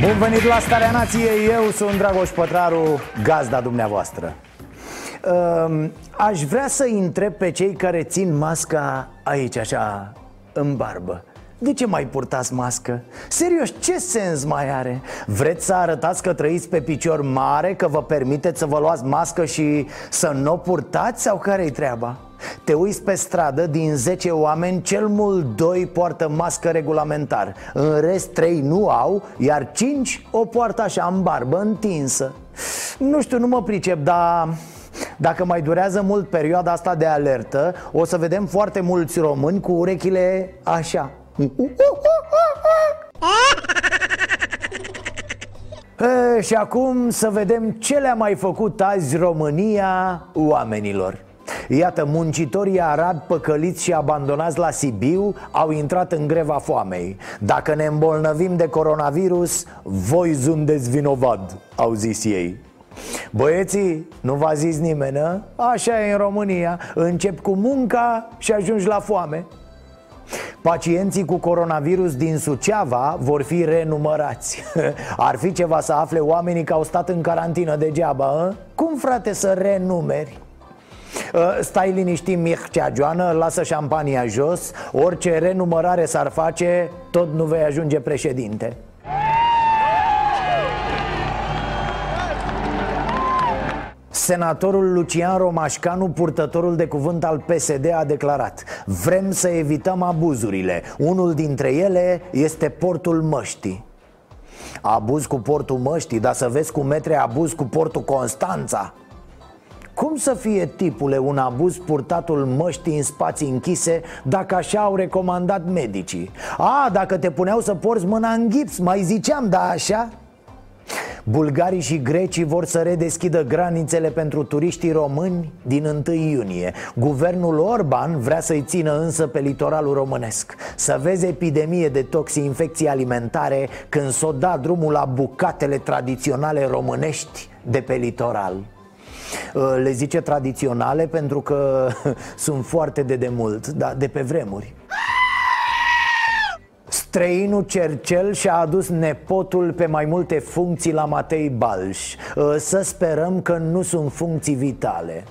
Bun venit la Starea Nației, eu sunt Dragoș Pătraru, gazda dumneavoastră Ehm, Aș vrea să întreb pe cei care țin masca aici, așa, în barbă de ce mai purtați mască? Serios, ce sens mai are? Vreți să arătați că trăiți pe picior mare, că vă permiteți să vă luați mască și să nu o purtați? Sau care-i treaba? Te uiți pe stradă, din 10 oameni, cel mult 2 poartă mască regulamentar. În rest 3 nu au, iar 5 o poartă așa în barbă, întinsă. Nu știu, nu mă pricep, dar dacă mai durează mult perioada asta de alertă O să vedem foarte mulți români cu urechile așa. E, și acum să vedem ce le-a mai făcut azi România oamenilor Iată, muncitorii arabi păcăliți și abandonați la Sibiu au intrat în greva foamei Dacă ne îmbolnăvim de coronavirus, voi zundeți vinovat, au zis ei Băieții, nu v-a zis nimeni, a? Așa e în România Încep cu munca și ajungi la foame Pacienții cu coronavirus din Suceava vor fi renumărați Ar fi ceva să afle oamenii că au stat în carantină degeaba a? Cum frate să renumeri? Uh, Stai liniștit Mircea Joană, lasă șampania jos. Orice renumărare s-ar face, tot nu vei ajunge președinte. Senatorul Lucian Romașcanu, purtătorul de cuvânt al PSD, a declarat Vrem să evităm abuzurile. Unul dintre ele este portul măștii. Abuz cu portul măștii, dar să vezi cum metre abuz cu portul Constanța cum să fie, tipule, un abuz purtatul măștii în spații închise Dacă așa au recomandat medicii? A, dacă te puneau să porți mâna în gips, mai ziceam, da așa? Bulgarii și grecii vor să redeschidă granițele pentru turiștii români din 1 iunie. Guvernul Orban vrea să-i țină însă pe litoralul românesc. Să vezi epidemie de toxi-infecții alimentare când s-o da drumul la bucatele tradiționale românești de pe litoral le zice tradiționale pentru că sunt foarte de demult, da, de pe vremuri. Străinul Cercel și-a adus nepotul pe mai multe funcții la Matei Balș. Să sperăm că nu sunt funcții vitale.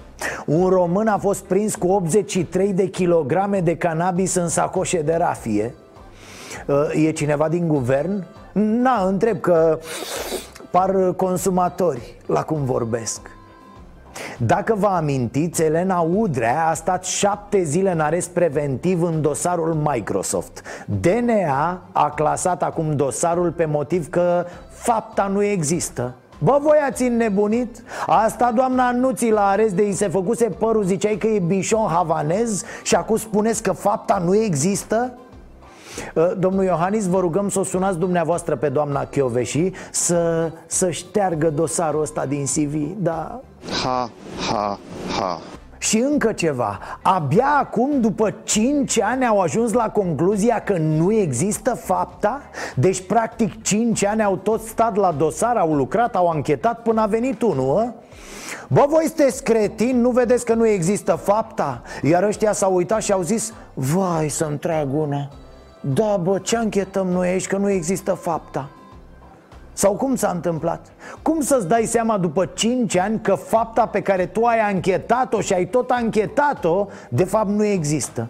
Un român a fost prins cu 83 de kilograme de cannabis în sacoșe de rafie. E cineva din guvern? Na, întreb că par consumatori la cum vorbesc dacă vă amintiți, Elena Udrea a stat șapte zile în arest preventiv în dosarul Microsoft DNA a clasat acum dosarul pe motiv că fapta nu există Bă, voi ați înnebunit? Asta doamna Nuții la arest de i se făcuse părul Ziceai că e bișon havanez Și acum spuneți că fapta nu există? Domnul Iohannis, vă rugăm să o sunați dumneavoastră pe doamna Chioveși Să, să șteargă dosarul ăsta din CV Da, Ha, ha, ha. Și încă ceva, abia acum, după 5 ani, au ajuns la concluzia că nu există fapta Deci, practic, 5 ani au tot stat la dosar, au lucrat, au anchetat până a venit unul, a? Bă, voi sunteți cretini, nu vedeți că nu există fapta? Iar ăștia s-au uitat și au zis Vai să-mi trag una Da, bă, ce anchetăm noi aici că nu există fapta? Sau cum s-a întâmplat? Cum să-ți dai seama după 5 ani că fapta pe care tu ai anchetat-o și ai tot anchetat-o, de fapt nu există?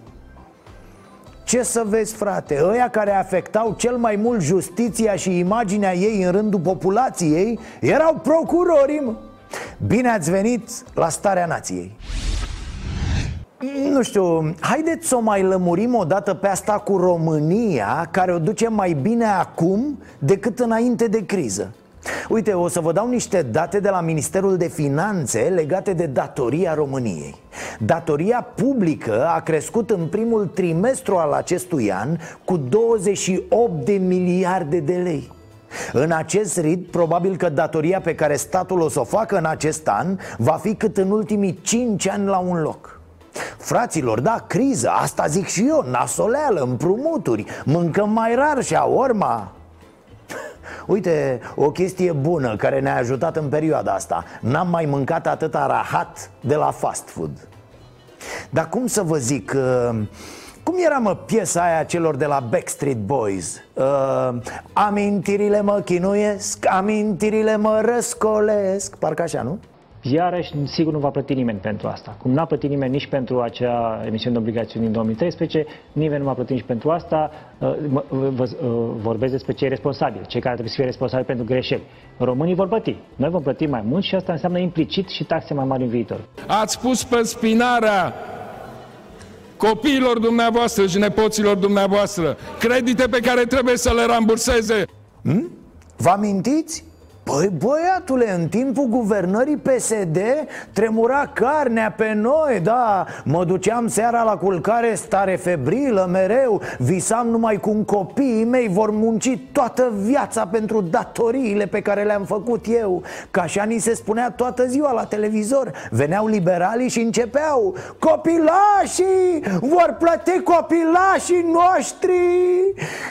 Ce să vezi, frate? Ăia care afectau cel mai mult justiția și imaginea ei în rândul populației erau procurorii, mă. Bine ați venit la Starea Nației nu știu, haideți să o mai lămurim o dată pe asta cu România Care o duce mai bine acum decât înainte de criză. Uite, o să vă dau niște date de la Ministerul de Finanțe legate de datoria României. Datoria publică a crescut în primul trimestru al acestui an cu 28 de miliarde de lei. În acest rit, probabil că datoria pe care statul o să o facă în acest an va fi cât în ultimii 5 ani la un loc Fraților, da, criză, asta zic și eu, nasoleală, împrumuturi Mâncăm mai rar și a urma Uite, o chestie bună care ne-a ajutat în perioada asta N-am mai mâncat atâta rahat de la fast food Dar cum să vă zic... Uh, cum era, mă, piesa aia celor de la Backstreet Boys? Uh, amintirile mă chinuiesc, amintirile mă răscolesc Parcă așa, nu? Iarăși, sigur nu va plăti nimeni pentru asta. Cum n-a plătit nimeni nici pentru acea emisiune de obligațiuni din 2013, nimeni nu va plăti nici pentru asta. Uh, vă uh, vorbesc despre cei responsabili, cei care trebuie să fie responsabili pentru greșeli. Românii vor plăti. Noi vom plăti mai mult și asta înseamnă implicit și taxe mai mari în viitor. Ați pus pe spinarea copiilor dumneavoastră și nepoților dumneavoastră credite pe care trebuie să le ramburseze. Hmm? Vă amintiți? Păi băiatule, în timpul guvernării PSD tremura carnea pe noi, da Mă duceam seara la culcare stare febrilă mereu Visam numai cum copiii mei vor munci toată viața pentru datoriile pe care le-am făcut eu Ca așa ni se spunea toată ziua la televizor Veneau liberalii și începeau Copilașii! Vor plăti copilașii noștri!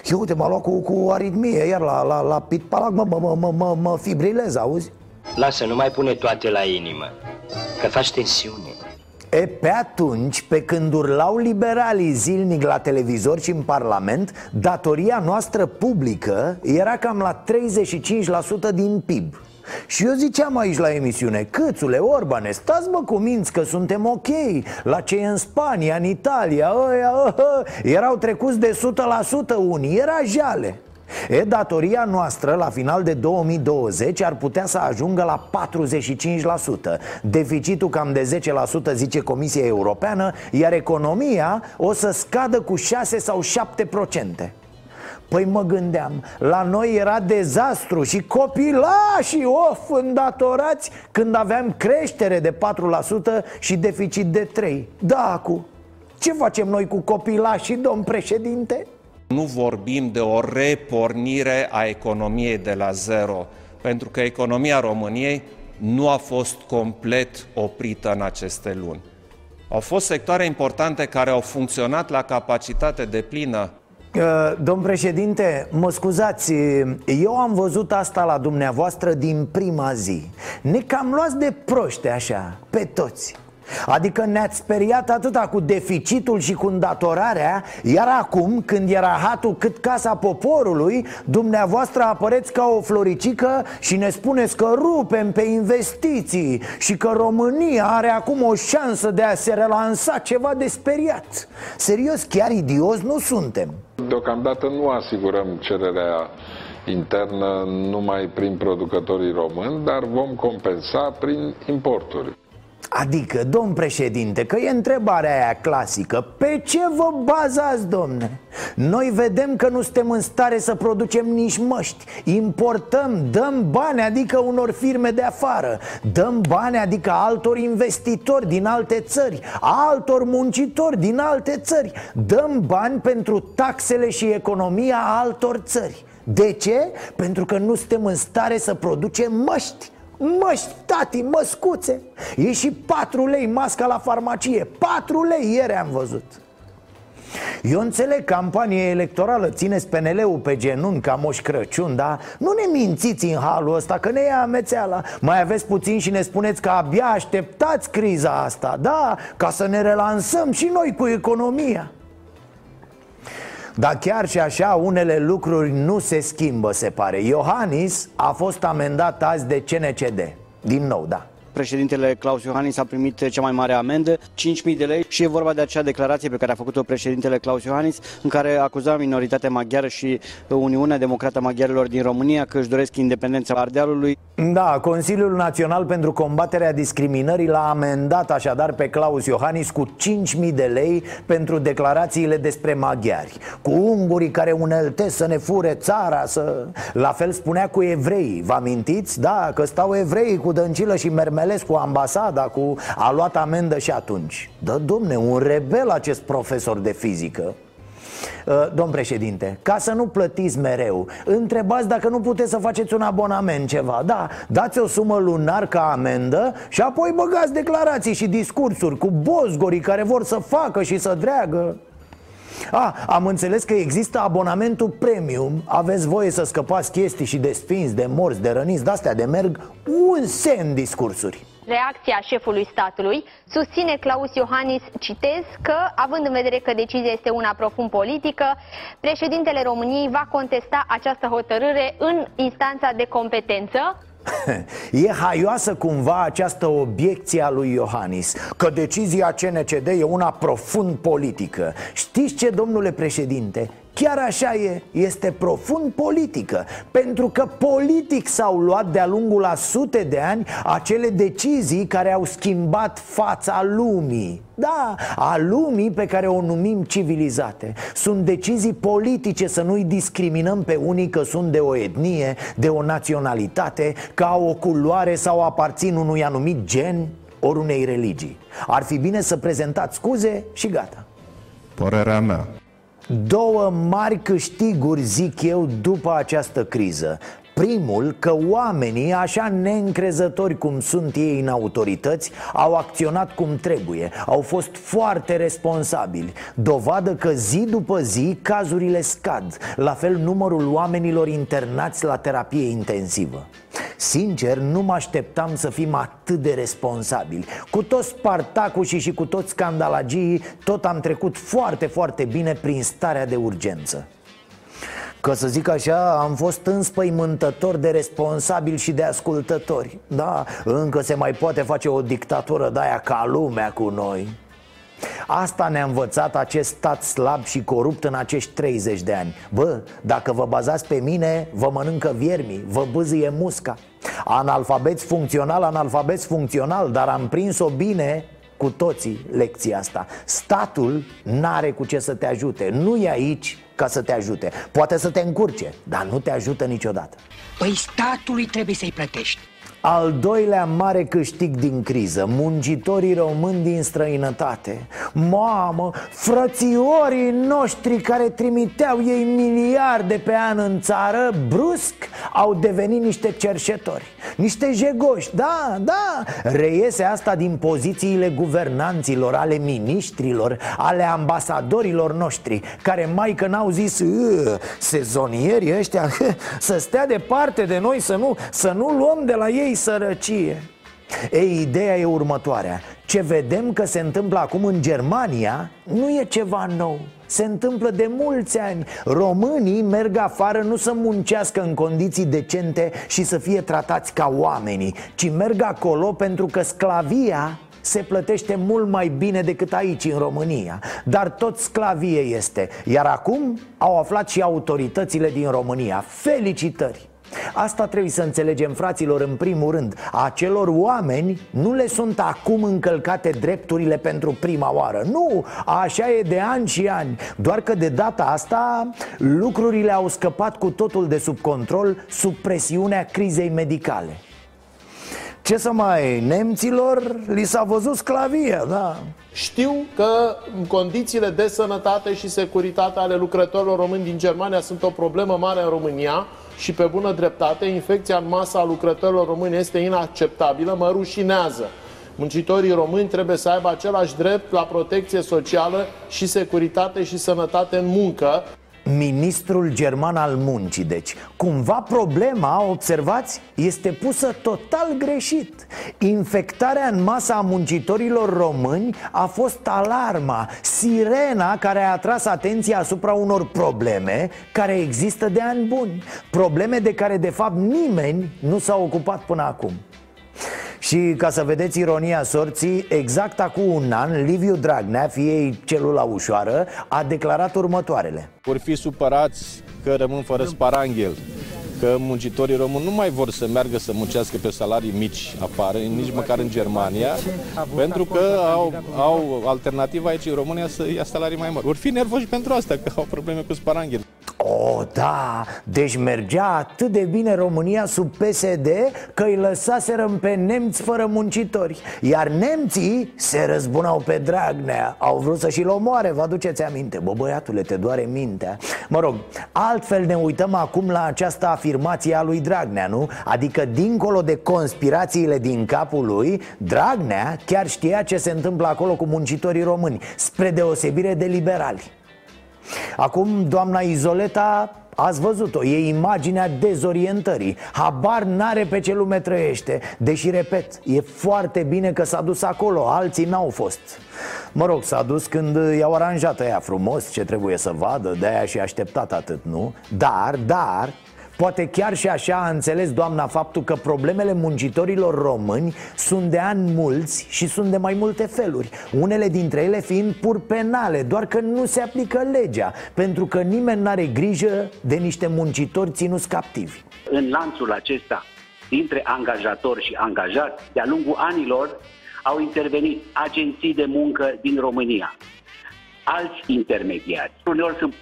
Eu uite, m-a luat cu, cu aritmie iar la, la, la pitpalac, mă, mă, mă, mă, mă, mă fibrilez, auzi? Lasă, nu mai pune toate la inimă, că faci tensiune. E, pe atunci, pe când urlau liberalii zilnic la televizor și în parlament Datoria noastră publică era cam la 35% din PIB și eu ziceam aici la emisiune Câțule, Orbane, stați mă cu minți că suntem ok. La ce e în Spania, în Italia ăia, ăia, Erau trecuți de 100% unii, era jale E, datoria noastră la final de 2020 ar putea să ajungă la 45% Deficitul cam de 10% zice Comisia Europeană Iar economia o să scadă cu 6 sau 7% Păi mă gândeam, la noi era dezastru și copilașii of îndatorați când aveam creștere de 4% și deficit de 3% Da, acu, ce facem noi cu copilașii, domn președinte? Nu vorbim de o repornire a economiei de la zero, pentru că economia României nu a fost complet oprită în aceste luni. Au fost sectoare importante care au funcționat la capacitate de plină. Uh, domn președinte, mă scuzați, eu am văzut asta la dumneavoastră din prima zi Ne cam luați de proște așa, pe toți Adică ne-ați speriat atâta cu deficitul și cu îndatorarea Iar acum, când era hatul cât casa poporului Dumneavoastră apăreți ca o floricică și ne spuneți că rupem pe investiții Și că România are acum o șansă de a se relansa ceva de speriat Serios, chiar idios nu suntem Deocamdată nu asigurăm cererea internă numai prin producătorii români, dar vom compensa prin importuri. Adică, domn președinte, că e întrebarea aia clasică. Pe ce vă bazați, domne? Noi vedem că nu suntem în stare să producem nici măști. Importăm, dăm bani, adică unor firme de afară. Dăm bani, adică altor investitori din alte țări Altor muncitori din alte țări. Dăm bani pentru taxele și economia altor țări. De ce? Pentru că nu suntem în stare să producem măști Măști, tati, măscuțe. E și 4 lei masca la farmacie. 4 lei ieri am văzut. Eu înțeleg campanie electorală, țineți PNL-ul pe genunchi ca Moș Crăciun, dar nu ne mințiți în halul ăsta, că ne ia amețeala. Mai aveți puțin și ne spuneți că abia așteptați criza asta, da, ca să ne relansăm și noi cu economia dar chiar și așa unele lucruri nu se schimbă, se pare. Iohannis a fost amendat azi de CNCD Din nou, da președintele Claus Iohannis a primit cea mai mare amendă, 5.000 de lei și e vorba de acea declarație pe care a făcut-o președintele Claus Iohannis în care acuza minoritatea maghiară și Uniunea Democrată Maghiarilor din România că își doresc independența Ardealului. Da, Consiliul Național pentru Combaterea Discriminării l-a amendat așadar pe Claus Iohannis cu 5.000 de lei pentru declarațiile despre maghiari Cu ungurii care uneltesc să ne fure țara, să... La fel spunea cu evrei, vă amintiți? Da, că stau evrei cu Dăncilă și Mermelescu ambasada cu... A luat amendă și atunci. Dă, domne, un rebel acest profesor de fizică. Uh, domn președinte, ca să nu plătiți mereu Întrebați dacă nu puteți să faceți un abonament ceva. Da, dați o sumă lunar ca amendă Și apoi băgați declarații și discursuri Cu bozgorii care vor să facă și să dreagă a, am înțeles că există abonamentul premium. Aveți voie să scăpați chestii și de sfinți, de morți, de răniți De-astea de merg un semn discursuri. Reacția șefului statului, susține Claus Iohannis, citez, că, având în vedere că decizia este una profund politică, președintele României va contesta această hotărâre în instanța de competență. E haioasă cumva această obiecție a lui Iohannis Că decizia CNCD e una profund politică Știți ce, domnule președinte? Chiar așa e, este profund politică Pentru că politic s-au luat de-a lungul a sute de ani Acele decizii care au schimbat fața lumii. Da, a lumii pe care o numim civilizate. Sunt decizii politice să nu-i discriminăm pe unii că sunt de o etnie, de o naționalitate Că au o culoare sau aparțin unui anumit gen ori unei religii. Ar fi bine să prezentați scuze și gata. Părerea mea Două mari câștiguri, zic eu, după această criză. Primul, că oamenii, așa neîncrezători cum sunt ei în autorități, au acționat cum trebuie, au fost foarte responsabili. Dovadă că zi după zi cazurile scad, la fel numărul oamenilor internați la terapie intensivă Sincer, nu mă așteptam să fim atât de responsabili. Cu toți Spartacușii și cu toți scandalagii Tot am trecut foarte, foarte bine prin starea de urgență. Că să zic așa, am fost înspăimântător de responsabili și de ascultători. Da, încă se mai poate face o dictatură de aia ca lumea cu noi Asta ne-a învățat acest stat slab și corupt în acești 30 de ani. Bă, dacă vă bazați pe mine, vă mănâncă viermi, vă bâzâie musca. Analfabeți funcțional, analfabeți funcțional Dar am prins-o bine cu toții lecția asta. Statul n-are cu ce să te ajute. Nu e aici ca să te ajute. Poate să te încurce, dar nu te ajută niciodată. Păi statului trebuie să-i plătești al doilea mare câștig din criză Muncitorii români din străinătate. Mamă, frățiorii noștri care trimiteau ei miliarde pe an în țară Brusc au devenit niște cerșetori Niște jegoși, da, da Reiese asta din pozițiile guvernanților, ale miniștrilor Ale ambasadorilor noștri Care mai că n-au zis Sezonierii ăștia Să stea departe de noi, să nu, să nu luăm de la ei sărăcie. Ei, ideea e următoarea. Ce vedem că se întâmplă acum în Germania nu e ceva nou. Se întâmplă de mulți ani. Românii merg afară nu să muncească în condiții decente și să fie tratați ca oamenii Ci merg acolo pentru că sclavia se plătește mult mai bine decât aici în România. Dar tot sclavie este. Iar acum au aflat și autoritățile din România. Felicitări! Asta trebuie să înțelegem, fraților, în primul rând. Acelor oameni nu le sunt acum încălcate drepturile pentru prima oară. Nu, așa e de ani și ani. Doar că de data asta lucrurile au scăpat cu totul de sub control Sub presiunea crizei medicale. Ce să mai, nemților? Li s-a văzut sclavia, da. Știu că condițiile de sănătate și securitate ale lucrătorilor români din Germania sunt o problemă mare în România și pe bună dreptate, infecția în masa a lucrătorilor români este inacceptabilă, mă rușinează. Muncitorii români trebuie să aibă același drept la protecție socială și securitate și sănătate în muncă. Ministrul german al muncii, deci Cumva problema, observați, este pusă total greșit. Infectarea în masa a muncitorilor români a fost alarma Sirena care a atras atenția asupra unor probleme care există de ani buni. Probleme de care de fapt nimeni nu s-a ocupat până acum Și ca să vedeți ironia sorții, exact acum un an, Liviu Dragnea, fie celula ușoară, a declarat următoarele Vor fi supărați că rămân fără sparanghel că muncitorii români nu mai vor să meargă să muncească pe salarii mici, apare, nici măcar în Germania, pentru că au, au alternativa aici în România să ia salarii mai mari. Vor fi nervoși pentru asta, că au probleme cu sparanghel. O, da, deci mergea atât de bine România sub PSD că îi lăsaserăm pe nemți fără muncitori. Iar nemții se răzbunau pe Dragnea. Au vrut să și-l omoare, vă aduceți aminte? Bă, băiatule, te doare mintea. Mă rog, altfel ne uităm acum la această afirmație a lui Dragnea, nu? Adică dincolo de conspirațiile din capul lui Dragnea chiar știa ce se întâmplă acolo cu muncitorii români Spre deosebire de liberali Acum, doamna Izoleta, ați văzut-o, e imaginea dezorientării Habar n-are pe ce lume trăiește Deși, repet, e foarte bine că s-a dus acolo, alții n-au fost Mă rog, s-a dus când i-au aranjat ea frumos ce trebuie să vadă De-aia și așteptat atât, nu? Dar, dar, Poate chiar și așa a înțeles doamna faptul că problemele muncitorilor români sunt de ani mulți și sunt de mai multe feluri Unele dintre ele fiind pur penale, doar că nu se aplică legea Pentru că nimeni nu are grijă de niște muncitori ținuți captivi. În lanțul acesta dintre angajatori și angajați, de-a lungul anilor, au intervenit agenții de muncă din România, alți intermediari. Uneori sunt 4-5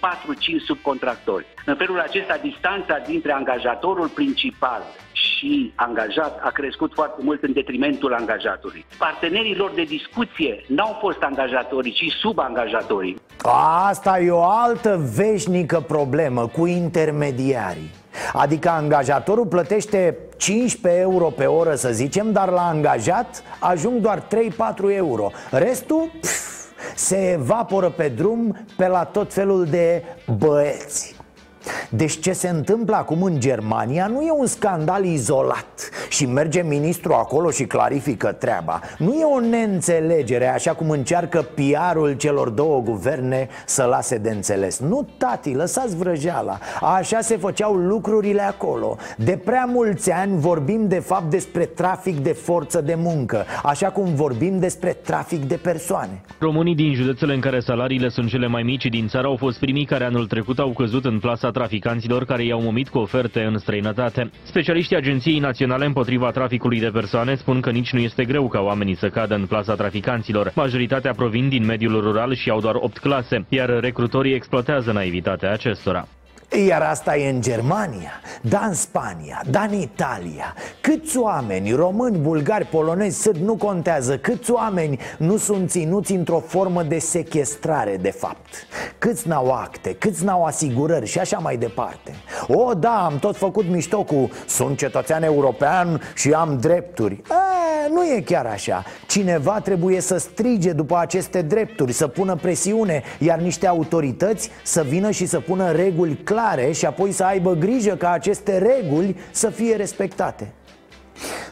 subcontractori. În felul acesta, distanța dintre angajatorul principal și angajat a crescut foarte mult în detrimentul angajatului. Partenerii lor de discuție n-au fost angajatorii, ci subangajatorii. Asta e o altă veșnică problemă cu intermediarii Adică angajatorul plătește 15 euro pe oră, să zicem, dar la angajat ajung doar 3-4 euro Restul... Pf, se evaporă pe drum pe la tot felul de băieți deci ce se întâmplă acum în Germania nu e un scandal izolat. Și merge ministrul acolo și clarifică treaba. Nu e o neînțelegere așa cum încearcă PR-ul celor două guverne să lase de înțeles. Nu, tati, lăsați vrăjeala. Așa se făceau lucrurile acolo. De prea mulți ani vorbim de fapt despre trafic de forță de muncă Așa cum vorbim despre trafic de persoane. Românii din județele în care salariile sunt cele mai mici din țară au fost primii care anul trecut au căzut în plasa traficanților care i-au momit cu oferte în străinătate. Specialiștii Agenției Naționale împotriva traficului de persoane spun că nici nu este greu ca oamenii să cadă în plasa traficanților. Majoritatea provin din mediul rural și au doar 8 clase, iar recrutorii exploatează naivitatea acestora. Iar asta e în Germania, da în Spania, da în Italia. Câți oameni, români, bulgari, polonezi, sârbi, nu contează Câți oameni nu sunt ținuți într-o formă de sequestrare, de fapt? Câți n-au acte, câți n-au asigurări și așa mai departe. O, da, am tot făcut mișto cu Sunt cetățean european și am drepturi. A, Nu e chiar așa. Cineva trebuie să strige după aceste drepturi, să pună presiune Iar niște autorități să vină și să pună reguli clare clare și apoi să aibă grijă ca aceste reguli să fie respectate.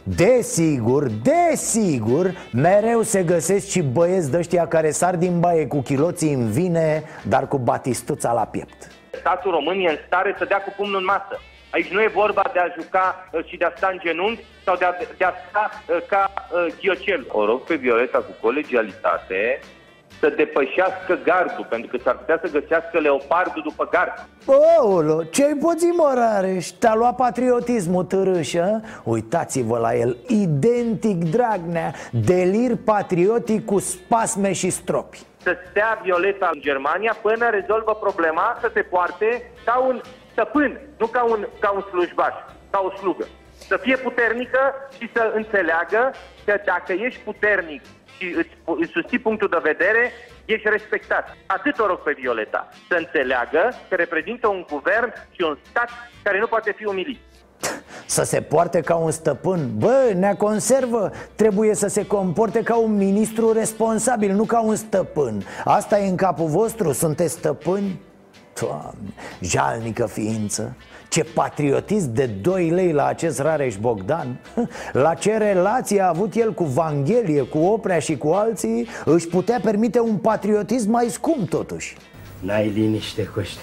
Desigur, desigur, mereu se găsesc și băieți de ăștia care sar din baie cu chiloții în vine, dar cu batistuța la piept. Statul român e în stare să dea cu pumnul în masă. Aici nu e vorba de a juca uh, și de a sta în genunchi sau de a, de a sta uh, ca uh, ghiocel. O rog pe Violeta cu colegialitate să depășească gardul, pentru că s-ar putea să găsească leopardul după gard. Olo, ce-ai puțin mă, Rareș? Te-a luat patriotismul târâșă? Uitați-vă la el, identic Dragnea Delir patriotic cu spasme și stropi Să stea Violeta în Germania până rezolvă problema să se poarte ca un stăpân, nu ca un, ca un slujbaș, ca o slugă să fie puternică și să înțeleagă că dacă ești puternic și îți, îți susții punctul de vedere, ești respectat. Atât o rog pe Violeta, să înțeleagă că reprezintă un guvern și un stat care nu poate fi umilit. Să se poarte ca un stăpân Bă, ne conservă Trebuie să se comporte ca un ministru responsabil Nu ca un stăpân Asta e în capul vostru? Sunteți stăpâni? Doamne, jalnică ființă ce patriotism de 2 lei la acest Rareș Bogdan. La ce relație a avut el cu Vanghelie, cu Oprea și cu alții Își putea permite un patriotism mai scump totuși. N-ai liniște, Coște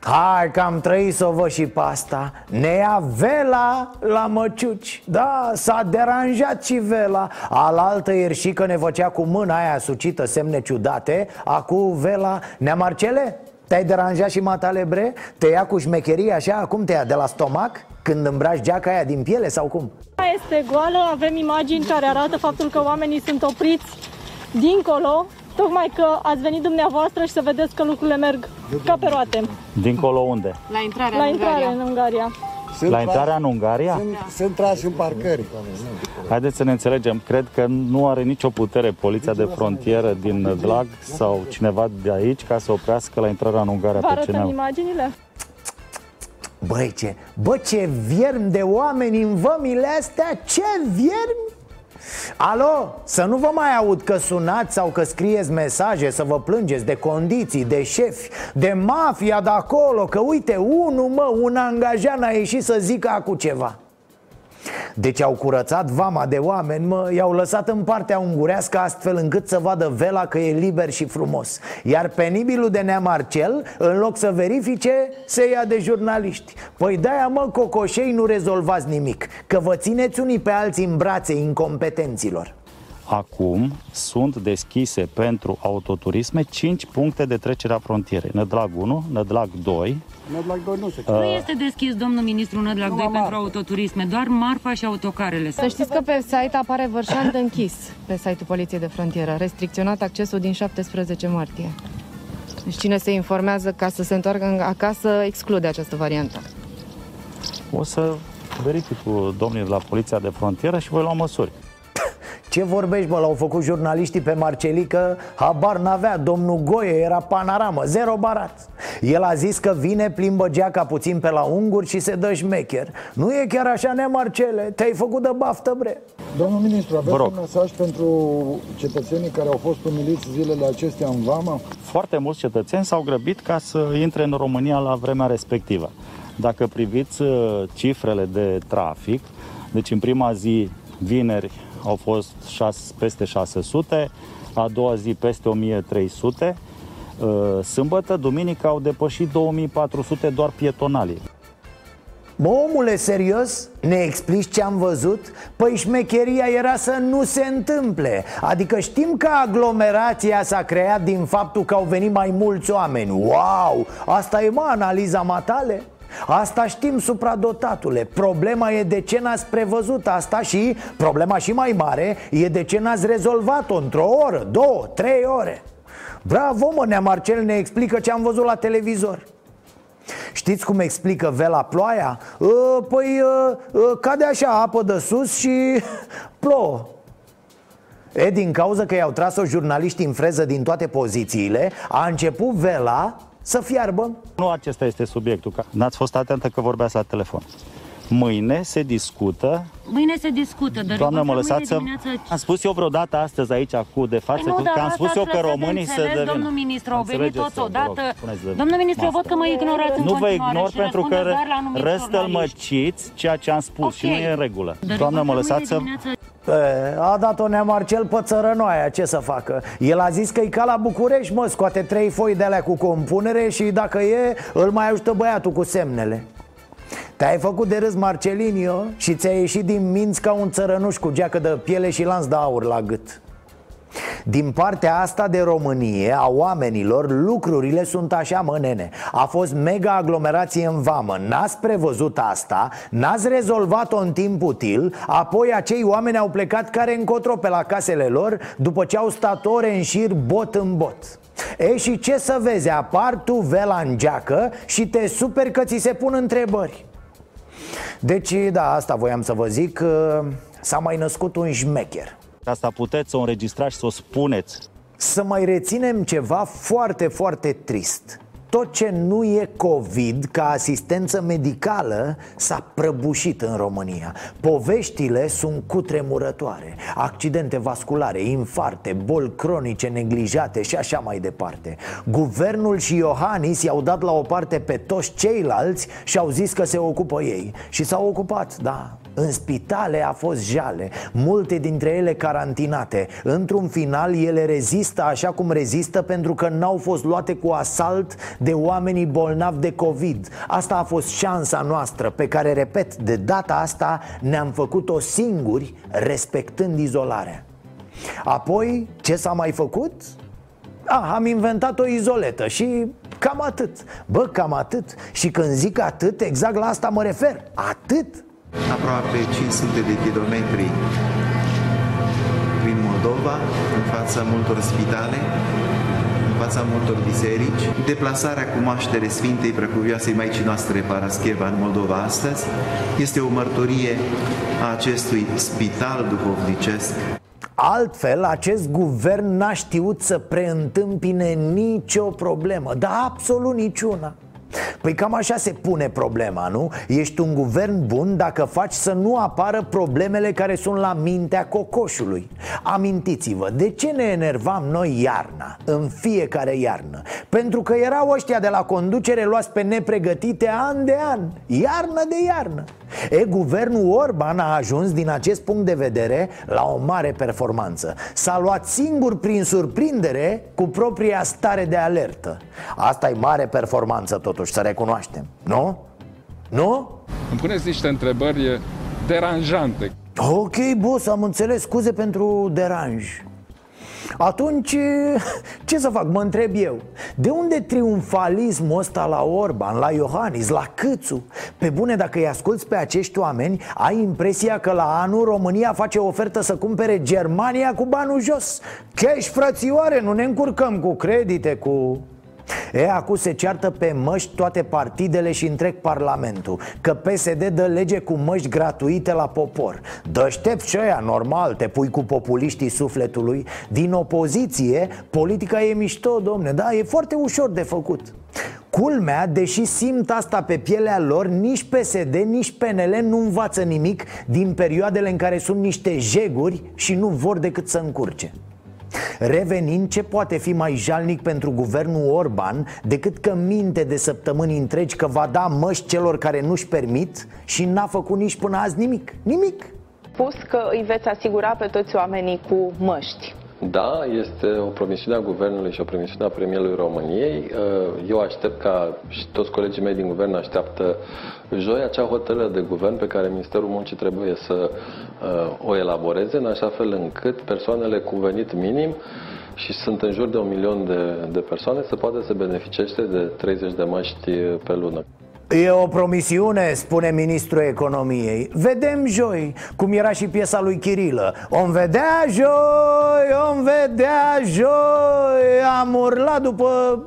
Hai că am trăit să o văd și pe asta. Ne ia Vela la măciuci. Da, s-a deranjat și Vela. Alaltă ierșică ne făcea cu mâna aia sucită semne ciudate. Acu Vela Nea Marcele? Te-ai deranjat și matalebre? Te ia cu șmecherie așa? Acum te ia de la stomac? Când îmbraci geaca aia din piele sau cum? Este goală, avem imagini care arată faptul că oamenii sunt opriți dincolo Tocmai că ați venit dumneavoastră și să vedeți că lucrurile merg ca pe roate. Dincolo unde? La intrarea La în intrare Ungaria. în Ungaria. Sunt la intrarea în Ungaria? Sunt, sunt trași în parcări. Haideți să ne înțelegem. Cred că nu are nicio putere poliția de frontieră din Dlag sau cineva de aici ca să oprească la intrarea în Ungaria Vă pe CNU. imaginile? Băi, ce, bă, ce viermi de oameni în vămile astea Ce viermi Alo, să nu vă mai aud că sunați sau că scrieți mesaje Să vă plângeți de condiții, de șefi, de mafia de acolo Că uite, unul mă, un angajat n-a ieșit să zică acu ceva deci au curățat vama de oameni, mă, i-au lăsat în partea ungurească astfel încât să vadă vela că e liber și frumos. Iar penibilul de Nea Marcel, în loc să verifice, se ia de jurnaliști. Păi de-aia, mă, cocoșei, nu rezolvați nimic Că vă țineți unii pe alții în brațe incompetenților Acum sunt deschise pentru autoturisme 5 puncte de trecere a frontierei. Nădlag 1, Nădlag 2, Nădlag 2 nu se uh, Nu este deschis, domnul ministru, Nădlag 2 pentru autoturisme, doar marfa și autocarele. Să știți că pe site apare Vărșan închis, pe site-ul Poliției de Frontieră, restricționat accesul din 17 martie. Deci cine se informează ca să se întoarcă acasă, exclude această variantă. O să verific cu domnii de la Poliția de Frontieră și voi lua măsuri. Ce vorbești, bă, l-au făcut jurnaliștii pe Marcelică? Habar n-avea, domnul Goie era panaramă, zero barat. El a zis că vine, plimbă geaca puțin pe la unguri și se dă șmecher. Nu e chiar așa, ne Marcele, te-ai făcut de baftă, bre. Domnul ministru, aveți un mesaj pentru cetățenii care au fost umiliți zilele acestea în vamă? Foarte mulți cetățeni s-au grăbit ca să intre în România la vremea respectivă. Dacă priviți uh, cifrele de trafic, deci în prima zi, vineri, au fost 6, peste 600, a doua zi peste 1300, uh, sâmbătă, duminică au depășit 2400 doar pietonalii. Bă, omule, serios? Ne explici ce am văzut? Păi șmecheria era să nu se întâmple Adică știm că aglomerația s-a creat din faptul că au venit mai mulți oameni Wow! Asta e, mă, analiza matale? Asta știm, supradotatule. Problema e de ce n-ați prevăzut asta și problema și mai mare e de ce n-ați rezolvat-o într-o oră, două, trei ore. Bravo, mă, Nea Marcel ne explică ce am văzut la televizor. Știți cum explică Vela ploaia? Păi cade așa apă de sus și plouă. E, din cauza că i-au tras-o jurnaliști în freză din toate pozițiile A început Vela să fiarbă? Nu acesta este subiectul. N-ați fost atentă că vorbeați la telefon. Mâine se discută Mâine se discută, dar Doamne, mă lăsați să... Dimineață... Am spus eu vreodată astăzi aici cu de față păi nu, că am spus eu că românii să devină. Domnul ministru, au venit toți odată. Domnul ministru, eu văd că mă ignorați în Nu vă ignor pentru că răstălmăciți ceea ce am spus okay. și nu e în regulă. Dar Doamne, mă lăsați să... A dat-o Neamarcel pe țărănoaia, ce să facă? El a zis că e ca la București, mă, scoate trei foi de alea cu compunere și dacă e, îl mai ajută băiatul cu semnele te-ai făcut de râs Marcelinio și ți-a ieșit din minți ca un țărănuș cu geacă de piele și lans de aur la gât din partea asta de Românie, a oamenilor, lucrurile sunt așa, mă, nene. A fost mega aglomerație în vamă. N-ați prevăzut asta, n-ați rezolvat-o în timp util. Apoi acei oameni au plecat care încotro pe la casele lor După ce au stat ore în șir bot în bot. E și ce să vezi, apar tu vela în geacă și te super că ți se pun întrebări. Deci, da, asta voiam să vă zic S-a mai născut un șmecher Asta puteți să o înregistrați și să o spuneți. Să mai reținem ceva foarte, foarte trist. Tot ce nu e COVID ca asistență medicală s-a prăbușit în România. Poveștile sunt cutremurătoare. Accidente vasculare, infarte, boli cronice neglijate și așa mai departe. Guvernul și Iohannis i-au dat la o parte pe toți ceilalți și au zis că se ocupă ei. Și s-au ocupat, da, În spitale a fost jale, multe dintre ele carantinate. Într-un final ele rezistă așa cum rezistă pentru că n-au fost luate cu asalt de oamenii bolnavi de COVID. Asta a fost șansa noastră pe care, repet, de data asta ne-am făcut-o singuri respectând izolarea. Apoi, ce s-a mai făcut? Ah, am inventat o izoletă și cam atât. Bă, cam atât. Și când zic atât, exact la asta mă refer. Atât Aproape 500 de kilometri prin Moldova, în fața multor spitale, în fața multor biserici. Deplasarea cu maștere Sfintei Precuvioasei Maicii noastre Parascheva în Moldova astăzi este o mărturie a acestui spital duhovnicesc Altfel, acest guvern n-a știut să preîntâmpine nicio problemă Dar absolut niciuna Păi cam așa se pune problema, nu? Ești un guvern bun dacă faci să nu apară problemele care sunt la mintea cocoșului Amintiți-vă, de ce ne enervam noi iarna, în fiecare iarnă? Pentru că erau ăștia de la conducere luați pe nepregătite an de an, iarnă de iarnă E, guvernul Orban a ajuns din acest punct de vedere la o mare performanță. S-a luat singur prin surprindere cu propria stare de alertă. Asta e mare performanță totuși, să recunoaștem, nu? Nu? Îmi puneți niște întrebări deranjante. Ok, boss, am înțeles, scuze pentru deranj atunci, ce să fac, mă întreb eu. De unde triumfalismul ăsta la Orban, la Iohannis, la Câțu? Pe bune, dacă îi asculți pe acești oameni Ai impresia că la anul România face o ofertă să cumpere Germania cu banul jos. Cash, frățioare, nu ne încurcăm cu credite, cu... E, acum se ceartă pe măști toate partidele și întreg parlamentul Că PSD dă lege cu măști gratuite la popor. Dăștept și aia, normal, te pui cu populiștii sufletului. Din opoziție, politica e mișto, domne, da, e foarte ușor de făcut. Culmea, deși simt asta pe pielea lor, nici PSD, nici PNL nu învață nimic din perioadele în care sunt niște jeguri și nu vor decât să încurce. Revenind, ce poate fi mai jalnic pentru guvernul Orban decât că minte de săptămâni întregi că va da măști celor care nu-și permit și n-a făcut nici până azi nimic? Nimic! Spus că îi veți asigura pe toți oamenii cu măști. Da, este o promisiune a Guvernului și o promisiune a Premierului României. Eu aștept ca și toți colegii mei din Guvern așteaptă joi acea hotărâre de Guvern pe care Ministerul Muncii trebuie să o elaboreze în așa fel încât persoanele cu venit minim și sunt în jur de un milion de, de persoane să poată să beneficieze de 30 de măști pe lună. E o promisiune, spune ministrul economiei. Vedem joi, cum era și piesa lui Chirilă. Om vedea joi, om vedea joi. Am urlat după...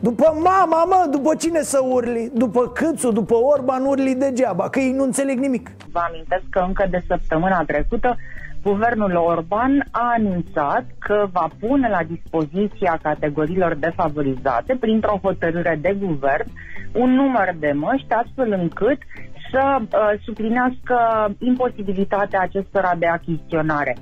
După mama, mă, după cine să urli? După Câțu, după Orban urli degeaba Că ei nu înțeleg nimic. Vă amintesc că încă de săptămâna trecută Guvernul Orban a anunțat că va pune la dispoziția categoriilor defavorizate, printr-o hotărâre de guvern, un număr de măști, astfel încât să uh, suplinească imposibilitatea acestora de achiziționare.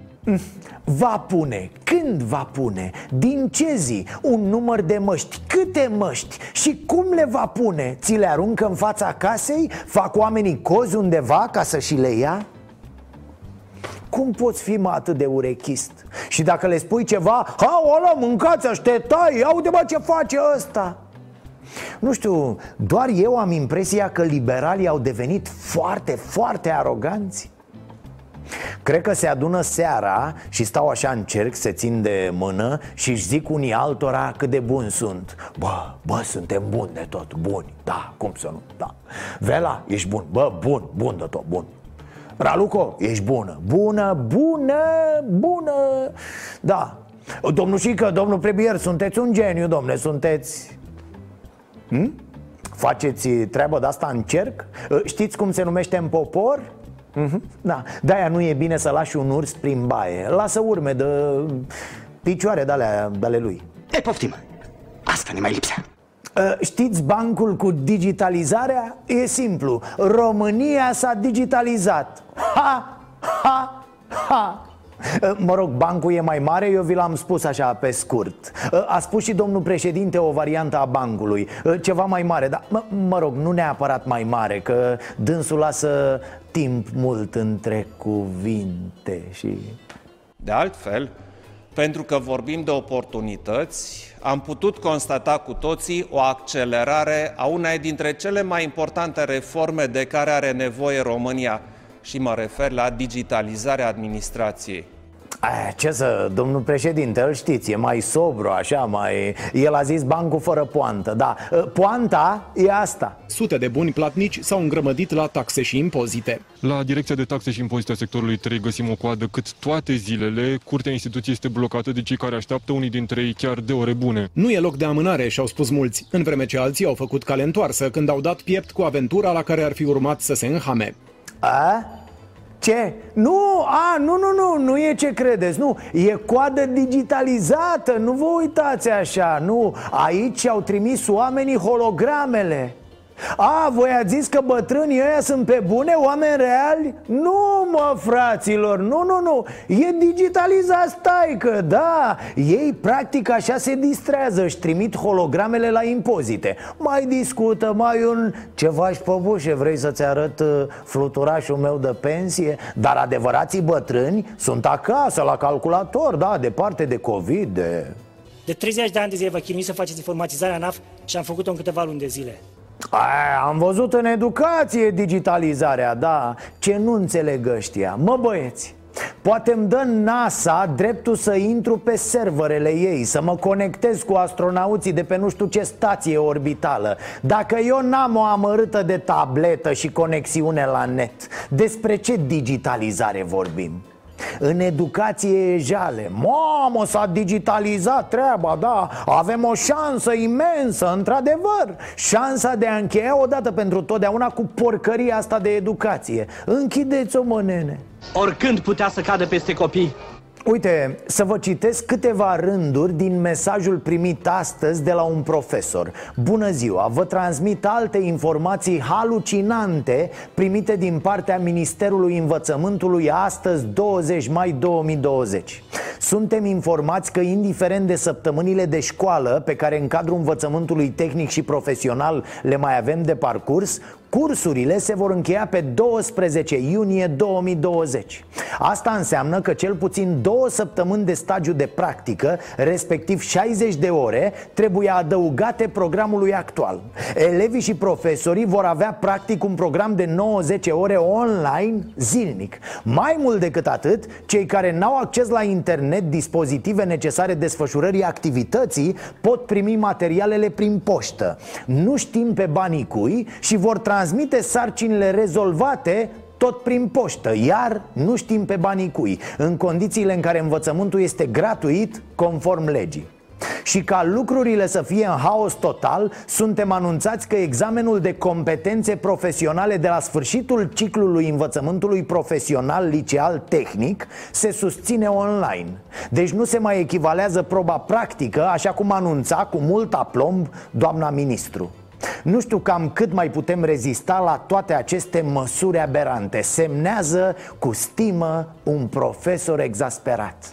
Va pune, când va pune, din ce zi, un număr de măști, câte măști și cum le va pune? Ți le aruncă în fața casei? Fac oamenii cozi undeva ca să și le ia? Cum poți fi mă atât de urechist? Și dacă le spui ceva, ha, ăla, mâncați te tai, aude mă ce face ăsta. Nu știu, doar eu am impresia că liberalii au devenit foarte, foarte aroganți. Cred că se adună seara și stau așa în cerc, se țin de mână și își zic unii altora cât de buni sunt. Bă, bă, suntem buni de tot, buni, da, cum să nu, da. Vela, ești bun, bă, bun, bun de tot, bun Raluco, ești bună. Bună, bună, bună. Da. Domnul Șică, domnul premier, sunteți un geniu, domne, sunteți... Hm? Faceți treabă de asta în cerc? Știți cum se numește în popor? Mm-hmm. Da, de-aia nu e bine să lași un urs prin baie. Lasă urme de picioare de ale, de ale lui. E, poftim, asta ne mai lipsea. Uh, știți bancul cu digitalizarea? E simplu. România s-a digitalizat. Ha, ha, ha. Mă rog, bancul e mai mare, eu vi l-am spus așa pe scurt. A spus și domnul președinte o variantă a bancului. Ceva mai mare, dar mă, mă rog, nu neapărat mai mare Că dânsul lasă timp mult între cuvinte și... De altfel, pentru că vorbim de oportunități, am putut constata cu toții o accelerare a unei dintre cele mai importante reforme de care are nevoie România și mă refer la digitalizarea administrației. A, ce să, domnul președinte, îl știți, e mai sobru, așa, mai... El a zis bancul fără poantă, da. Poanta e asta. Sute de buni platnici s-au îngrămădit la taxe și impozite. La Direcția de Taxe și Impozite a sectorului 3 găsim o coadă cât toate zilele. Curtea instituției este blocată de cei care așteaptă unii dintre ei chiar de ore bune. Nu e loc de amânare, și-au spus mulți În vreme ce alții au făcut cale întoarsă Când au dat piept cu aventura la care ar fi urmat să se înhame. A? Ce? Nu, a, nu, nu, nu, nu e ce credeți, nu. E coadă digitalizată, nu vă uitați așa, nu. Aici au trimis oamenii hologramele a, voi ați zis că bătrânii ăia sunt pe bune, oameni reali? Nu, mă, fraților, nu, nu, nu E digitalizat, stai că, da Ei, practic, așa se distrează Își trimit hologramele la impozite Mai discută, mai un ceva și pe bușe Vrei să-ți arăt uh, fluturașul meu de pensie? Dar adevărații bătrâni sunt acasă, la calculator, da, departe de COVID, de... De 30 de ani de zile vă chinuiți să faceți informatizarea NAF și am făcut-o în câteva luni de zile. Aia, am văzut în educație digitalizarea, da. Ce nu înțeleg ăștia? Mă băieți, Poate îmi dă NASA dreptul să intru pe serverele ei Să mă conectez cu astronauții de pe nu știu ce stație orbitală. Dacă eu n-am o amărâtă de tabletă și conexiune la net Despre ce digitalizare vorbim? În educație e jale. Mamă, s-a digitalizat treaba, da. Avem o șansă imensă, într-adevăr. Șansa de a încheia odată pentru totdeauna cu porcăria asta de educație. Închideți-o, mă, nene. Oricând putea să cadă peste copii Uite, să vă citesc câteva rânduri din mesajul primit astăzi de la un profesor. Bună ziua, vă transmit alte informații halucinante primite din partea Ministerului Învățământului astăzi, 20 mai 2020 Suntem informați că indiferent de săptămânile de școală pe care în cadrul învățământului tehnic și profesional le mai avem de parcurs Cursurile se vor încheia pe 12 iunie 2020 Asta înseamnă că cel puțin două săptămâni de stagiu de practică, respectiv 60 de ore, trebuie adăugate programului actual. Elevii și profesorii vor avea practic un program de 90 ore online zilnic. Mai mult decât atât, cei care n-au acces la internet, dispozitive necesare desfășurării activității Pot primi materialele prin poștă. Nu știm pe banii cui și vor transmite transmite sarcinile rezolvate tot prin poștă, iar nu știm pe banii cui În condițiile în care învățământul este gratuit conform legii și ca lucrurile să fie în haos total, suntem anunțați că examenul de competențe profesionale de la sfârșitul ciclului învățământului profesional liceal tehnic se susține online. Deci nu se mai echivalează proba practică, așa cum anunța cu mult aplomb doamna ministru. Nu știu cam cât mai putem rezista la toate aceste măsuri aberante. Semnează cu stimă un profesor exasperat.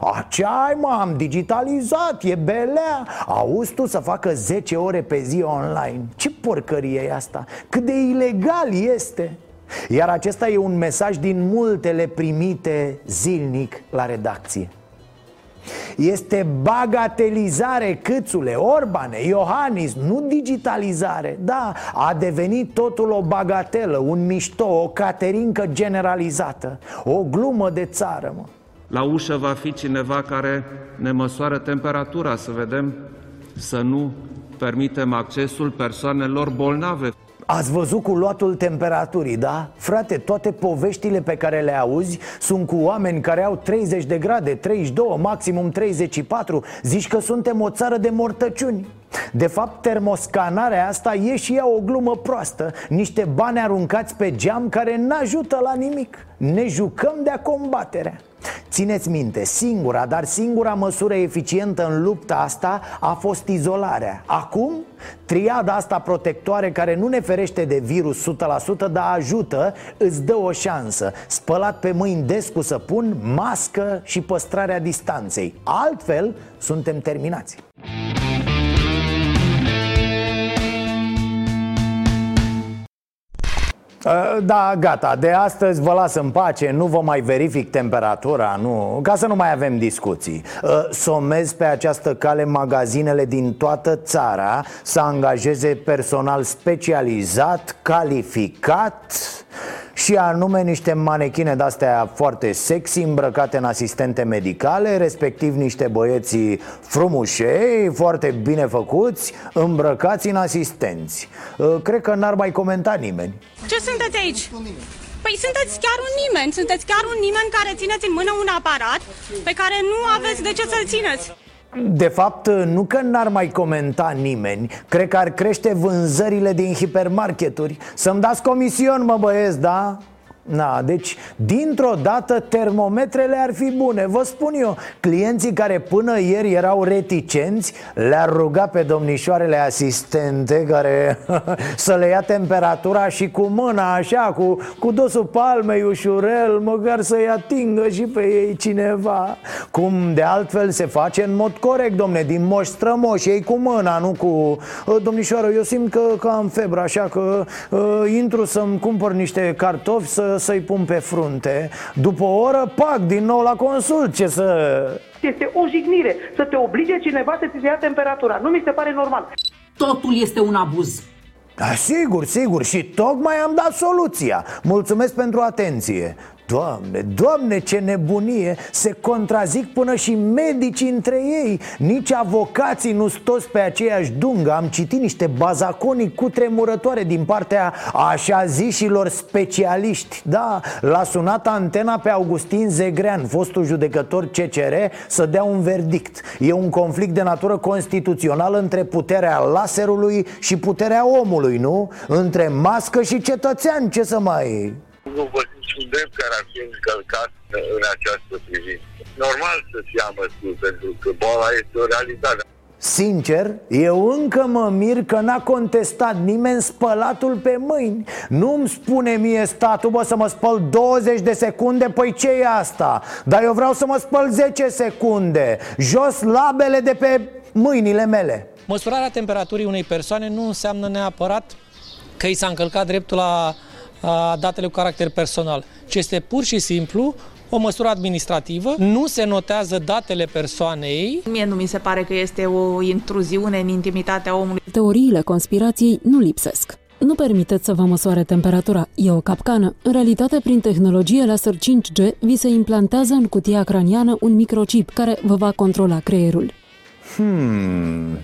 A, ce ai mă, am digitalizat, e belea. Auzi tu să facă 10 ore pe zi online. Ce porcărie e asta? Cât de ilegal este. Iar acesta e un mesaj din multele primite zilnic la redacție este bagatelizare, câțule, Orbane, Iohannis, nu digitalizare. Da, a devenit totul o bagatelă, un mișto, o caterincă generalizată. O glumă de țară, mă. La ușă va fi cineva care ne măsoară temperatura Să vedem. Să nu permitem accesul persoanelor bolnave Ați văzut cu luatul temperaturii, da? Frate, toate poveștile pe care le auzi sunt cu oameni care au 30 de grade, 32, maximum 34 Zici că suntem o țară de mortăciuni. De fapt, termoscanarea asta e și ea o glumă proastă. Niște bani aruncați pe geam care n-ajută la nimic. Ne jucăm de-a combaterea Țineți minte, singura, dar singura măsură eficientă în lupta asta a fost izolarea. Acum, triada asta protectoare care nu ne ferește de virus 100%, dar ajută, îți dă o șansă. Spălat pe mâini des cu săpun, mască și păstrarea distanței. Altfel, suntem terminați da, gata, de astăzi vă las în pace, nu vă mai verific temperatura, nu, ca să nu mai avem discuții. Uh, Somez pe această cale magazinele din toată țara să angajeze personal specializat, calificat și anume niște manechine de-astea foarte sexy îmbrăcate în asistente medicale Respectiv niște băieți frumușei, foarte bine făcuți, îmbrăcați în asistenți. Uh, Cred că n-ar mai comenta nimeni. Ce sunteți aici? Păi sunteți chiar un nimeni, sunteți chiar un nimeni care țineți în mână un aparat pe care nu aveți de ce să-l țineți de fapt, nu că n-ar mai comenta nimeni Cred că ar crește vânzările din hipermarketuri Să-mi dați comision, mă băieți, da? Na, deci, dintr-o dată, termometrele ar fi bune. Vă spun eu, clienții care până ieri erau reticenți Le-ar ruga pe domnișoarele asistente Care să le ia temperatura și cu mâna așa Cu, cu dosul palmei ușurel Măcar să-i atingă și pe ei cineva. Cum de altfel se face în mod corect, domne Din moș strămoș, ei cu mâna, nu cu ă, Domnișoară, eu simt că, că am febră Așa că uh, intru să-mi cumpăr niște cartofi Să să-i pun pe frunte. După o oră, pac, din nou la consult Ce să... Este o jignire să te oblige cineva să ți se ia temperatura. Nu mi se pare normal. Totul este un abuz. Da, sigur, sigur și tocmai am dat soluția. Mulțumesc pentru atenție Doamne, doamne, ce nebunie! Se contrazic până și medici între ei. Nici avocații nu toți pe aceeași dungă. Am citit niște bazaconii cu tremurătoare Din partea așa zișilor specialiști. Da, l-a sunat antena pe Augustin Zegrean Fostul judecător CCR să dea un verdict. E un conflict de natură constituțională Între puterea laserului și puterea omului, nu? Între mască și cetățean, ce să mai nu văd niciun drept care ar fi încălcat în această privință. Normal să-și ia măsuri, pentru că boala este o realitate. Sincer, eu încă mă mir că n-a contestat nimeni spălatul pe mâini Nu-mi spune mie statul, bă, să mă spăl 20 de secunde, păi ce e asta? Dar eu vreau să mă spăl 10 secunde Jos labele de pe mâinile mele Măsurarea temperaturii unei persoane nu înseamnă neapărat că i s-a încălcat dreptul la datele cu caracter personal, ci este pur și simplu o măsură administrativă, nu se notează datele persoanei. Mie nu mi se pare că este o intruziune în intimitatea omului. Teoriile conspirației nu lipsesc. Nu permiteți să vă măsoare temperatura, e o capcană. În realitate, prin tehnologie laser 5G, vi se implantează în cutia craniană un microchip care vă va controla creierul. Hmm.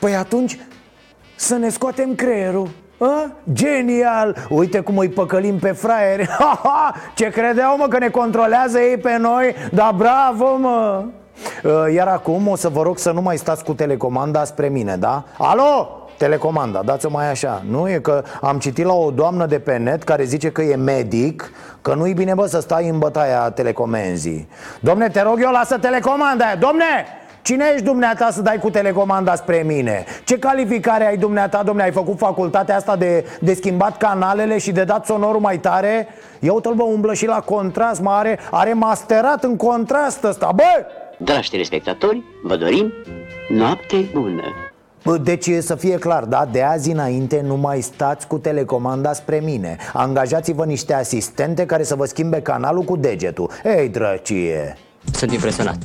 Păi atunci să ne scoatem creierul a? Genial! Uite cum îi păcălim pe fraieri ha, ha! Ce credeau mă că ne controlează ei pe noi? Da bravo mă! Iar acum o să vă rog să nu mai stați cu telecomanda spre mine, da? Alo! Telecomanda, dați-o mai așa Nu e că am citit la o doamnă de pe net Care zice că e medic Că nu-i bine bă să stai în bătaia telecomenzii Domne, te rog eu, lasă telecomanda Domne, Cine ești dumneata să dai cu telecomanda spre mine? Ce calificare ai dumneata, domne? Ai făcut facultatea asta de, de schimbat canalele și de dat sonorul mai tare? Ia uite-l, bă, umblă și la contrast, mă, are, are masterat în contrast ăsta, bă! Dragi telespectatori, vă dorim noapte bună! Deci să fie clar, da, de azi înainte nu mai stați cu telecomanda spre mine Angajați-vă niște asistente care să vă schimbe canalul cu degetul Ei, drăcie Sunt impresionat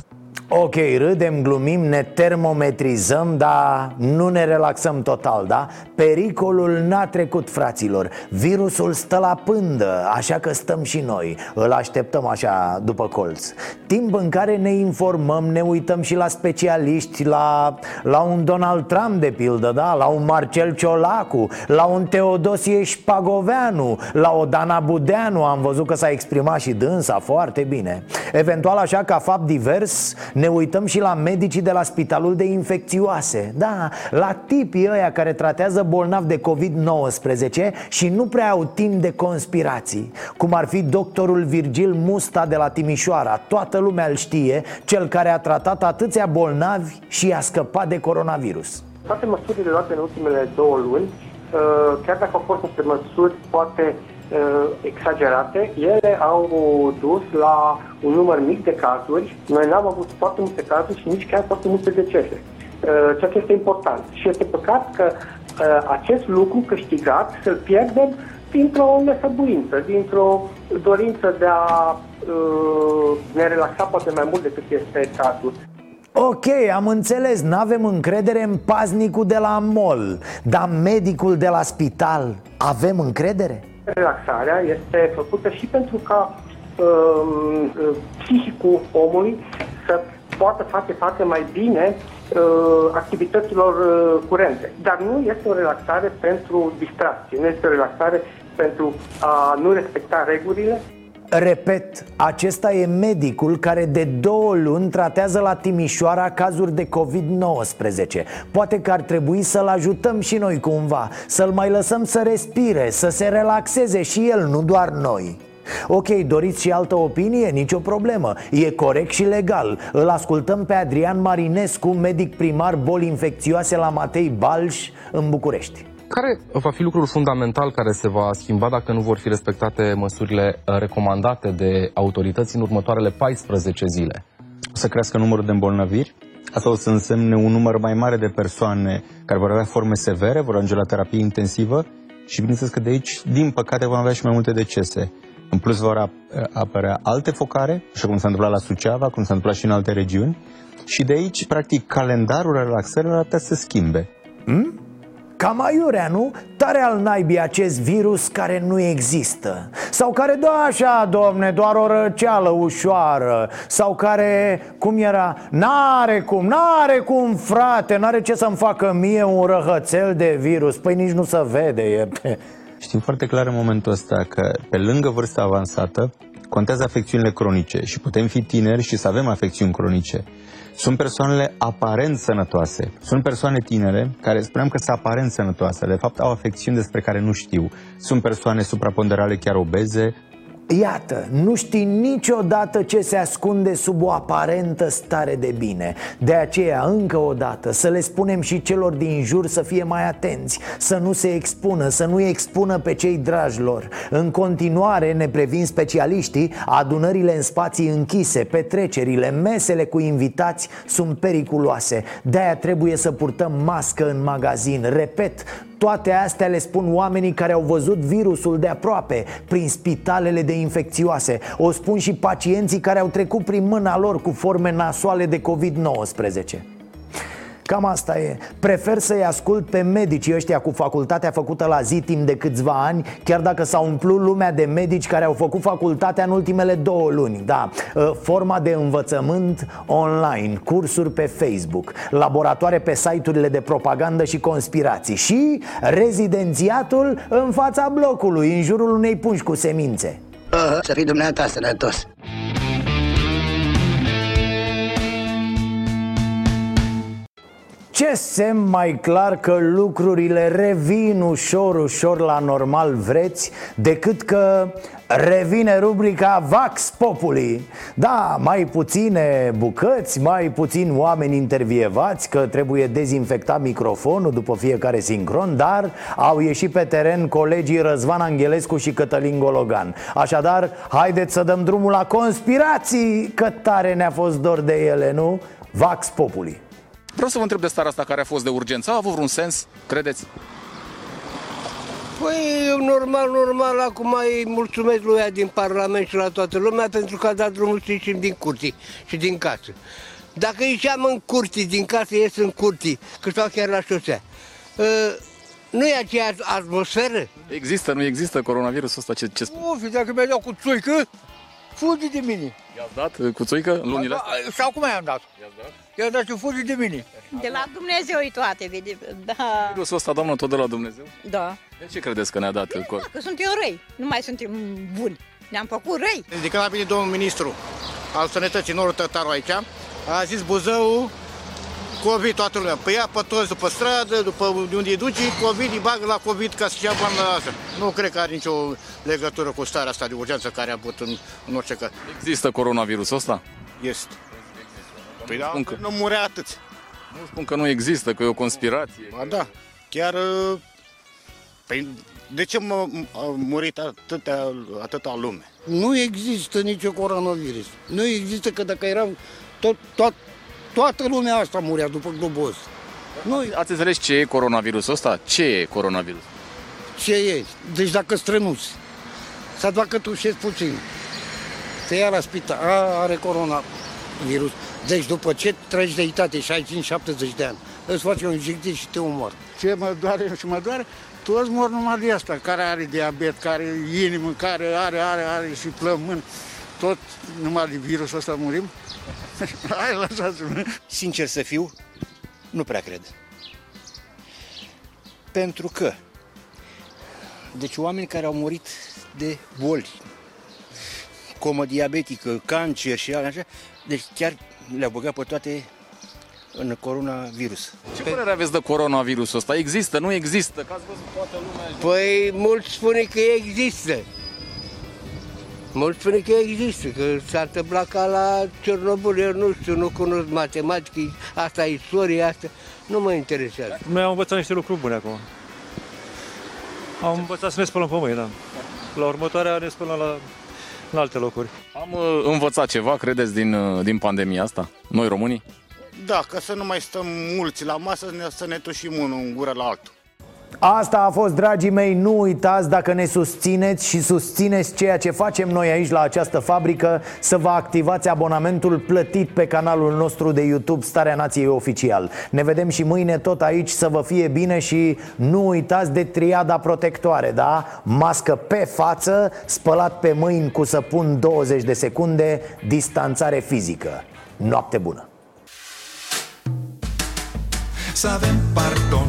Ok, râdem, glumim, ne termometrizăm, dar nu ne relaxăm total, da? Pericolul n-a trecut, fraților. Virusul stă la pândă, așa că stăm și noi. Îl așteptăm așa după colț. Timp în care ne informăm, ne uităm și la specialiști La, la un Donald Trump, de pildă, da? La un Marcel Ciolacu La un Teodosie Șpagoveanu La o Dana Budeanu. Am văzut că s-a exprimat și dânsa foarte bine. Eventual așa ca fapt divers Ne uităm și la medicii de la spitalul de infecțioase. Da, la tipii ăia care tratează bolnavi de COVID-19 Și nu prea au timp de conspirații. Cum ar fi doctorul Virgil Musta de la Timișoara. Toată lumea îl știe Cel care a tratat atâția bolnavi și a scăpat de coronavirus. Toate măsurile luate în ultimele două luni, uh, chiar dacă au fost niște măsuri poate uh, exagerate, ele au dus la un număr mic de cazuri. Noi n-am avut foarte multe cazuri și nici chiar foarte multe decese. Uh, ceea ce este important. Și este păcat că acest lucru câștigat să-l pierdem dintr-o nesăbuință, dintr-o dorință de a ne relaxa poate mai mult decât este cazul. Ok, am înțeles, nu avem încredere în paznicul de la mall Dar medicul de la spital, avem încredere? Relaxarea este făcută și pentru ca uh, psihicul omului să poată face față mai bine uh, activităților uh, curente. Dar nu este o relaxare pentru distracție, nu este o relaxare pentru a nu respecta regulile Repet, acesta e medicul care de două luni tratează la Timișoara cazuri de COVID-19. Poate că ar trebui să-l ajutăm și noi cumva Să-l mai lăsăm să respire, să se relaxeze și el, nu doar noi. Ok, doriți și altă opinie? Nicio problemă. E corect și legal. Îl ascultăm pe Adrian Marinescu, medic primar boli infecțioase la Matei Balș în București care va fi lucrul fundamental care se va schimba dacă nu vor fi respectate măsurile uh, recomandate de autorități în următoarele 14 zile? O să crească numărul de îmbolnăviri, Asta o să însemne un număr mai mare de persoane care vor avea forme severe, vor ajunge la terapie intensivă și bineînțeles că de aici, din păcate, vom avea și mai multe decese. În plus vor apărea alte focare, așa cum s-a întâmplat la Suceava, cum s-a întâmplat și în alte regiuni. Și de aici, practic, calendarul relaxării ar putea să se schimbe. Hmm? Cam aiurea, nu? Tare al naibii acest virus care nu există Sau care, da așa, domne, doar o răceală ușoară Sau care, cum era, n-are cum, n-are cum, frate N-are ce să-mi facă mie un răhățel de virus Păi nici nu se vede e. Știm foarte clar în momentul ăsta că pe lângă vârsta avansată Contează afecțiunile cronice și putem fi tineri și să avem afecțiuni cronice sunt persoanele aparent sănătoase. Sunt persoane tinere care spuneam că sunt aparent sănătoase, de fapt au afecțiuni despre care nu știu. Sunt persoane supraponderale chiar obeze, Iată, nu știi niciodată ce se ascunde sub o aparentă stare de bine. De aceea, încă o dată, să le spunem și celor din jur să fie mai atenți Să nu se expună, să nu expună pe cei dragi lor. În continuare, ne previn specialiștii, adunările în spații închise, petrecerile, mesele cu invitați sunt periculoase. De-aia trebuie să purtăm mască în magazin. Repet, toate astea le spun oamenii care au văzut virusul de aproape Prin spitalele de infecțioase. O spun și pacienții care au trecut prin mâna lor cu forme nasoale de COVID-19 Cam asta e. Prefer să-i ascult pe medicii ăștia cu facultatea făcută la zi timp de câțiva ani Chiar dacă s-a umplut lumea de medici care au făcut facultatea în ultimele două luni. Da, ă, forma de învățământ online, cursuri pe Facebook Laboratoare pe site-urile de propagandă și conspirații Și rezidențiatul în fața blocului, în jurul unei pungi cu semințe. Uh, Să fii dumneata sănătos Ce semn mai clar că lucrurile revin ușor, ușor la normal vreți? Decât că revine rubrica Vax Populi. Da, mai puține bucăți, mai puțin oameni intervievați Că trebuie dezinfectat microfonul după fiecare sincron Dar au ieșit pe teren colegii Răzvan Angelescu și Cătălin Gologan. Așadar, haideți să dăm drumul la conspirații Că tare ne-a fost dor de ele, nu? Vax Populi Vreau să vă întreb de starea asta care a fost de urgență. A avut vreun sens, credeți? Păi, normal, normal, acum îi mulțumesc lui ea din Parlament și la toată lumea pentru că a dat drumul să ieșim din curții și din casă. Dacă ieșeam în curții, din casă ies în curții, că stau chiar la șosea, ă, nu e aceeași atmosferă? Există, nu există coronavirusul ăsta? Ce, ce... Uf, dacă mi-a dat cu țuică, fugi de mine. I-ați dat cu țuică în lunile astea? Sau cum i-am dat? I-ați dat? I-am dat și fugi de mine. De la Dumnezeu e toate, vede. Da. Virusul ăsta, doamnă, tot de la Dumnezeu? Da. De ce credeți că ne-a dat? Da, că suntem răi, nu mai suntem buni. Ne-am făcut răi. De când a venit domnul ministru al sănătății Norul Tătaru aici, A zis Buzău, COVID toată lumea. Păi ia pe toți după stradă, după unde îi duce, COVID, îi bagă la COVID ca să-și ia bani la asta. Nu cred că are nicio legătură cu starea asta de urgență care a avut în, în orice caz. Există coronavirusul ăsta? Este. Păi da, Spun că- nu murea atât. Nu spun că nu există, că e o conspirație. Ba da, chiar... uh, Păi de ce m- a murit atâtea, atâta lume? Nu există nicio coronavirus. Nu există că dacă erau tot, tot, toată lumea asta murea după globos. Nu, Ați înțeles ce e coronavirusul ăsta? Ce e coronavirus? ce e? Deci dacă strănuți, sau dacă tușești puțin, te ia la spital, a, are coronavirus. Deci după ce treci de itate, 65-70 de ani, îți faci o injecție și te omor. Ce mă doare și mă doare? Toți mor numai de asta, care are diabet, care are inimă, care are, are, are și plămân. Tot numai de virusul ăsta murim? Hai, lăsați-mă. Sincer să fiu, nu prea cred. Pentru că, deci oameni care au murit de boli, comă diabetică, cancer și așa, deci chiar le-au băgat pe toate în coronavirus. Ce părere aveți de coronavirusul ăsta? Există, nu există? Că ați văzut toată lumea... Păi mulți spune că există. Mulți spune că există, că s-a întâmplat ca la Cernobâl, eu nu știu, nu cunosc matematică, asta e istorie, asta nu mă interesează. Noi am învățat niște lucruri bune acum. Am învățat să ne spălăm pe mâini, da. La următoarea ne spălăm la, la alte locuri. Am uh, învățat ceva, credeți, din, uh, din pandemia asta? Noi românii? Da, ca să nu mai stăm mulți la masă, ne- să ne tușim unul în gură la altul. Asta a fost, dragii mei, nu uitați dacă ne susțineți și susțineți ceea ce facem noi aici la această fabrică Să vă activați abonamentul plătit pe canalul nostru de YouTube Starea Nației Oficial Ne vedem și mâine tot aici să vă fie bine și nu uitați de triada protectoare, da? Mască pe față, spălat pe mâini cu săpun 20 de secunde, distanțare fizică Noapte bună! Să avem pardon